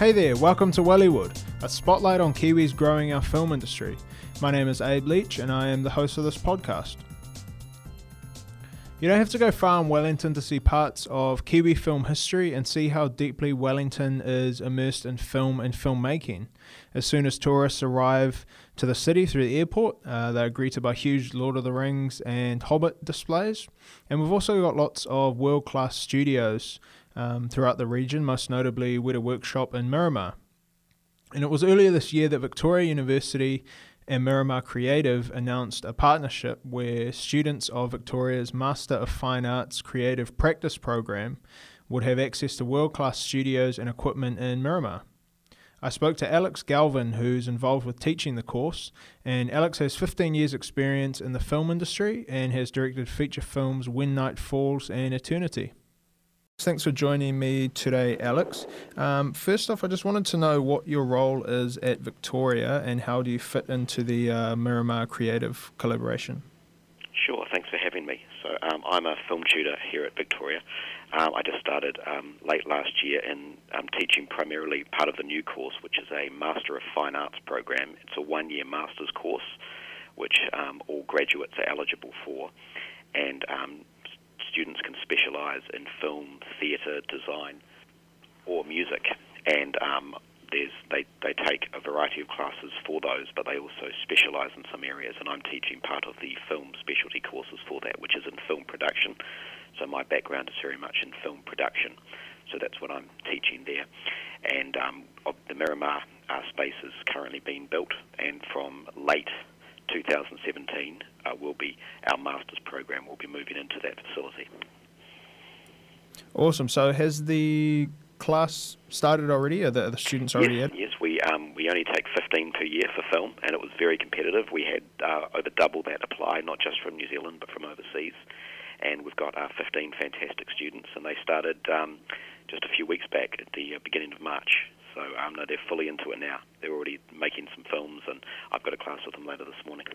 Hey there, welcome to Wellywood, a spotlight on Kiwis growing our film industry. My name is Abe Leach and I am the host of this podcast. You don't have to go far in Wellington to see parts of Kiwi film history and see how deeply Wellington is immersed in film and filmmaking. As soon as tourists arrive to the city through the airport, uh, they're greeted by huge Lord of the Rings and Hobbit displays. And we've also got lots of world class studios um, throughout the region, most notably Weta Workshop in Miramar. And it was earlier this year that Victoria University and Miramar Creative announced a partnership where students of Victoria's Master of Fine Arts Creative Practice program would have access to world class studios and equipment in Miramar. I spoke to Alex Galvin, who's involved with teaching the course, and Alex has 15 years' experience in the film industry and has directed feature films When Night Falls and Eternity. Thanks for joining me today, Alex. Um, first off, I just wanted to know what your role is at Victoria and how do you fit into the uh, Miramar Creative collaboration? Sure, thanks for having me. So, um, I'm a film tutor here at Victoria. Um, I just started um, late last year and I'm teaching primarily part of the new course, which is a Master of Fine Arts program. It's a one year master's course, which um, all graduates are eligible for. And um, students can specialise in film, theatre, design, or music. And um, they, they take a variety of classes for those, but they also specialise in some areas. And I'm teaching part of the film specialty courses for that, which is in film production. So my background is very much in film production. So that's what I'm teaching there. And um, the Miramar uh, space is currently being built, and from late 2017 uh, will be our master's program will be moving into that facility. Awesome. So has the class started already? Are the, are the students already yes, in? Yes, we um, we only take 15 per year for film, and it was very competitive. We had uh, over double that apply, not just from New Zealand but from overseas. And we've got uh, 15 fantastic students, and they started um, just a few weeks back at the uh, beginning of March. So um, no, they're fully into it now. They're already making some films, and I've got a class with them later this morning.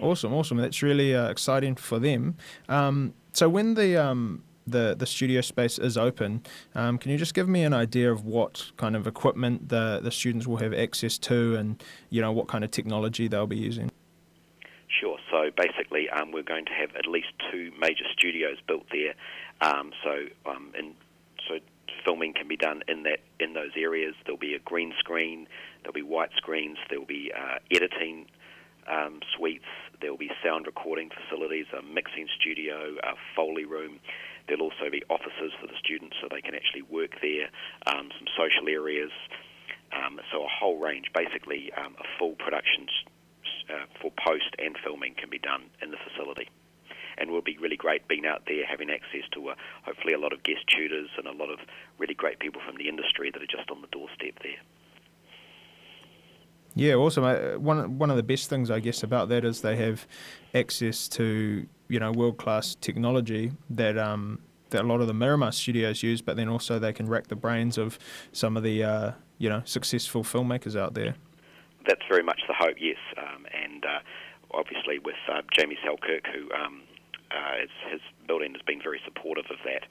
Awesome, awesome. That's really uh, exciting for them. Um, so when the um, the the studio space is open, um, can you just give me an idea of what kind of equipment the the students will have access to, and you know what kind of technology they'll be using? Sure. So basically, um, we're going to have at least two major studios built there. Um, so um, in filming can be done in that in those areas. There'll be a green screen, there'll be white screens, there'll be uh, editing um, suites, there'll be sound recording facilities, a mixing studio, a foley room. There'll also be offices for the students so they can actually work there, um, some social areas. Um, so a whole range, basically um, a full production uh, for post and filming can be done in the facility and will be really great being out there, having access to uh, hopefully a lot of guest tutors and a lot of really great people from the industry that are just on the doorstep there. Yeah, awesome. Uh, one one of the best things I guess about that is they have access to you know world class technology that um, that a lot of the Miramar studios use, but then also they can rack the brains of some of the uh, you know successful filmmakers out there. That's very much the hope, yes, um, and uh, obviously with uh, Jamie Selkirk, who um, his building has been very supportive of that.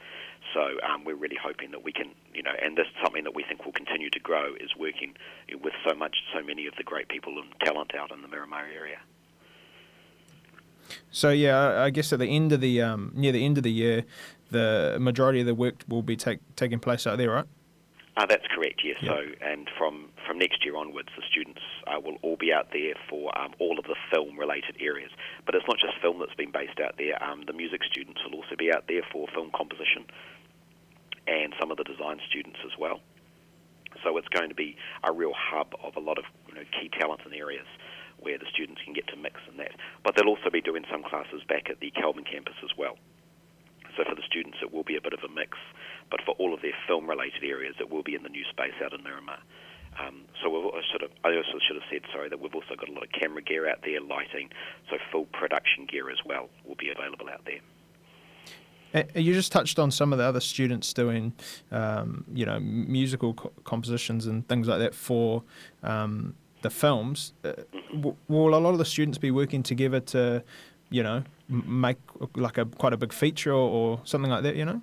So um, we're really hoping that we can, you know, and this is something that we think will continue to grow is working with so much, so many of the great people and talent out in the Miramar area. So yeah, I guess at the end of the um, near the end of the year, the majority of the work will be take, taking place out there, right? Uh, that's correct, yes. Yep. So, and from, from next year onwards, the students uh, will all be out there for um, all of the film related areas. But it's not just film that's been based out there, um, the music students will also be out there for film composition and some of the design students as well. So, it's going to be a real hub of a lot of you know, key talents and areas where the students can get to mix in that. But they'll also be doing some classes back at the Kelburn campus as well. So for the students, it will be a bit of a mix, but for all of their film-related areas, it will be in the new space out in Miramar. Um, so we've sort of, I also should have said, sorry, that we've also got a lot of camera gear out there, lighting, so full production gear as well will be available out there. You just touched on some of the other students doing, um, you know, musical co- compositions and things like that for um, the films. Uh, mm-hmm. will a lot of the students be working together to, you know, make like a quite a big feature or, or something like that? You know.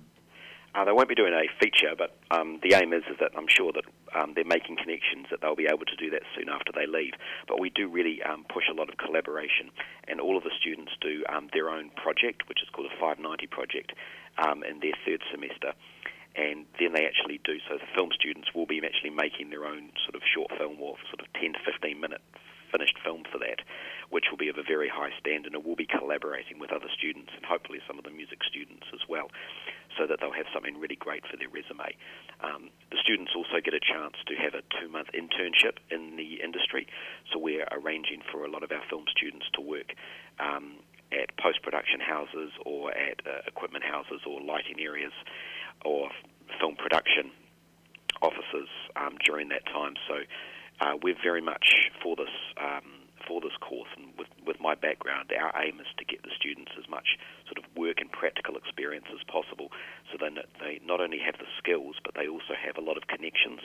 Uh, they won't be doing a feature, but um, the aim is, is that I'm sure that um, they're making connections that they'll be able to do that soon after they leave. But we do really um, push a lot of collaboration, and all of the students do um, their own project, which is called a 590 project, um, in their third semester. And then they actually do so. The film students will be actually making their own sort of short film or sort of 10 to 15 minute finished film for that, which will be of a very high standard and we'll be collaborating with other students and hopefully some of the music students as well, so that they'll have something really great for their resume. Um, the students also get a chance to have a two month internship in the industry, so we're arranging for a lot of our film students to work. Um, at post production houses or at uh, equipment houses or lighting areas or film production offices um, during that time. So uh, we're very much for this um, for this course, and with, with my background, our aim is to get the students as much sort of work and practical experience as possible, so then they not only have the skills, but they also have a lot of connections,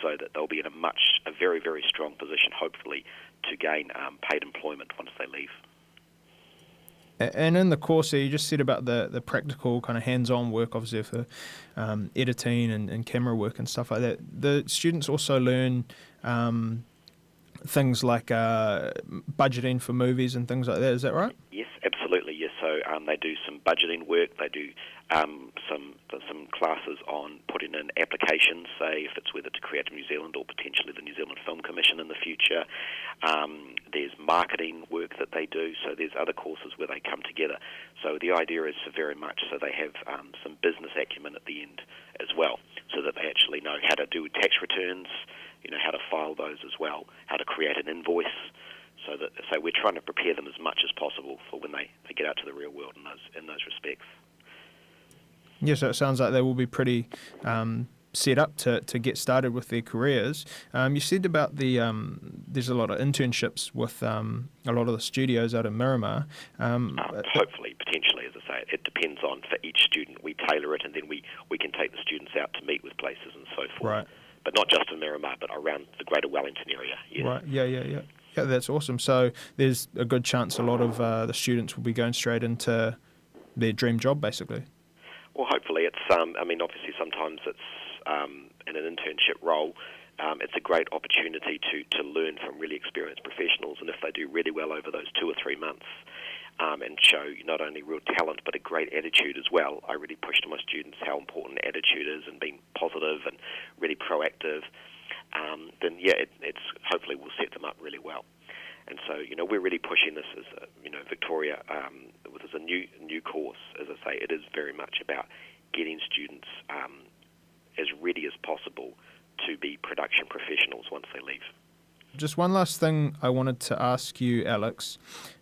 so that they'll be in a much a very very strong position, hopefully, to gain um, paid employment once they leave. And in the course there, you just said about the, the practical kind of hands-on work, obviously for um, editing and, and, camera work and stuff like that. The students also learn um, things like uh, budgeting for movies and things like that. Is that right? Yes, um, they do some budgeting work. They do um, some some classes on putting in applications, say if it's whether to Creative New Zealand or potentially the New Zealand Film Commission in the future. Um, there's marketing work that they do. So there's other courses where they come together. So the idea is very much so they have um, some business acumen at the end as well, so that they actually know how to do tax returns you know how to file those as well, how to create an invoice. So that so we're trying to prepare them as much as possible for when they, they get out to the real world in those in those respects. Yeah, so it sounds like they will be pretty um, set up to, to get started with their careers. Um, you said about the um, there's a lot of internships with um, a lot of the studios out in Miramar. Um, uh, hopefully, potentially, as I say, it depends on for each student. We tailor it, and then we, we can take the students out to meet with places and so forth. Right but not just in Miramar, but around the Greater Wellington area. Yes. Right. Yeah. Yeah. Yeah. Yeah. That's awesome. So there's a good chance a lot of uh, the students will be going straight into their dream job, basically. Well, hopefully it's. Um, I mean, obviously sometimes it's um, in an internship role. Um, it's a great opportunity to, to learn from really experienced professionals, and if they do really well over those two or three months, um, and show not only real talent but a great attitude as well. I really push to my students how important attitude is and being positive and really proactive. Um, then yeah, it, it's hopefully will set them up really well. And so you know we're really pushing this as a, you know Victoria um, as a new new course. As I say, it is very much about getting students um, as ready as possible to be production professionals once they leave. Just one last thing I wanted to ask you, Alex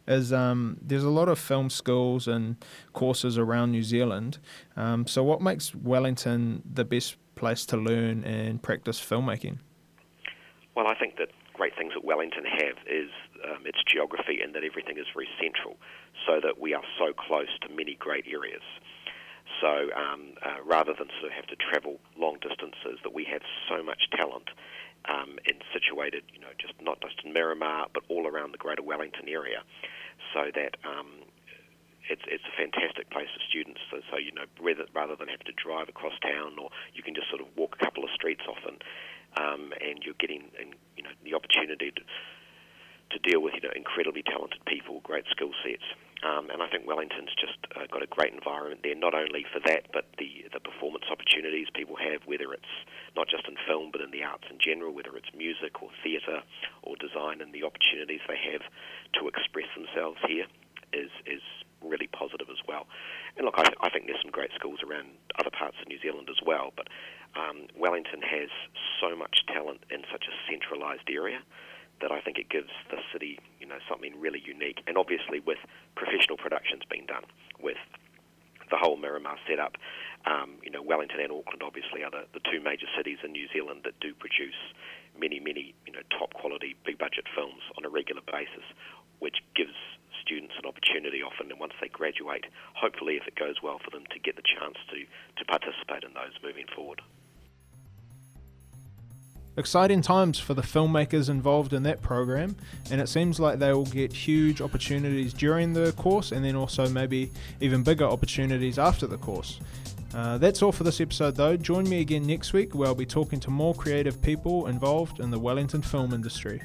is um, there's a lot of film schools and courses around New Zealand. Um, so, what makes Wellington the best place to learn and practice filmmaking? Well, I think that great things that Wellington have is um, its geography and that everything is very central, so that we are so close to many great areas. So um, uh, rather than sort of have to travel long distances, that we have so much talent um, and situated, you know, just not just in Miramar, but all around the Greater Wellington area, so that um, it's it's a fantastic place for students. So, so you know, rather, rather than have to drive across town, or you can just sort of walk a couple of streets often, um, and you're getting, you know, the opportunity to to deal with you know incredibly talented people, great skill sets, um, and I think Wellington's just uh, got a great environment there, not only for that, but the the performance opportunities people have, whether it's not just in film but in the arts in general, whether it's music or theatre or design, and the opportunities they have to express themselves here is is really positive as well. And look, I, th- I think there's some great schools around other parts of New Zealand as well, but um, Wellington has so much talent in such a centralised area that I think it gives the city, you know, something really unique. And obviously, with professional productions being done, with the whole Miramar setup, um, you know, Wellington and Auckland obviously are the, the two major cities in New Zealand that do produce many, many, you know, top quality, big budget films on a regular basis, which gives students an opportunity often, and once they graduate, hopefully, if it goes well for them, to get the chance to, to participate in those moving forward. Exciting times for the filmmakers involved in that program, and it seems like they will get huge opportunities during the course and then also maybe even bigger opportunities after the course. Uh, that's all for this episode, though. Join me again next week where I'll be talking to more creative people involved in the Wellington film industry.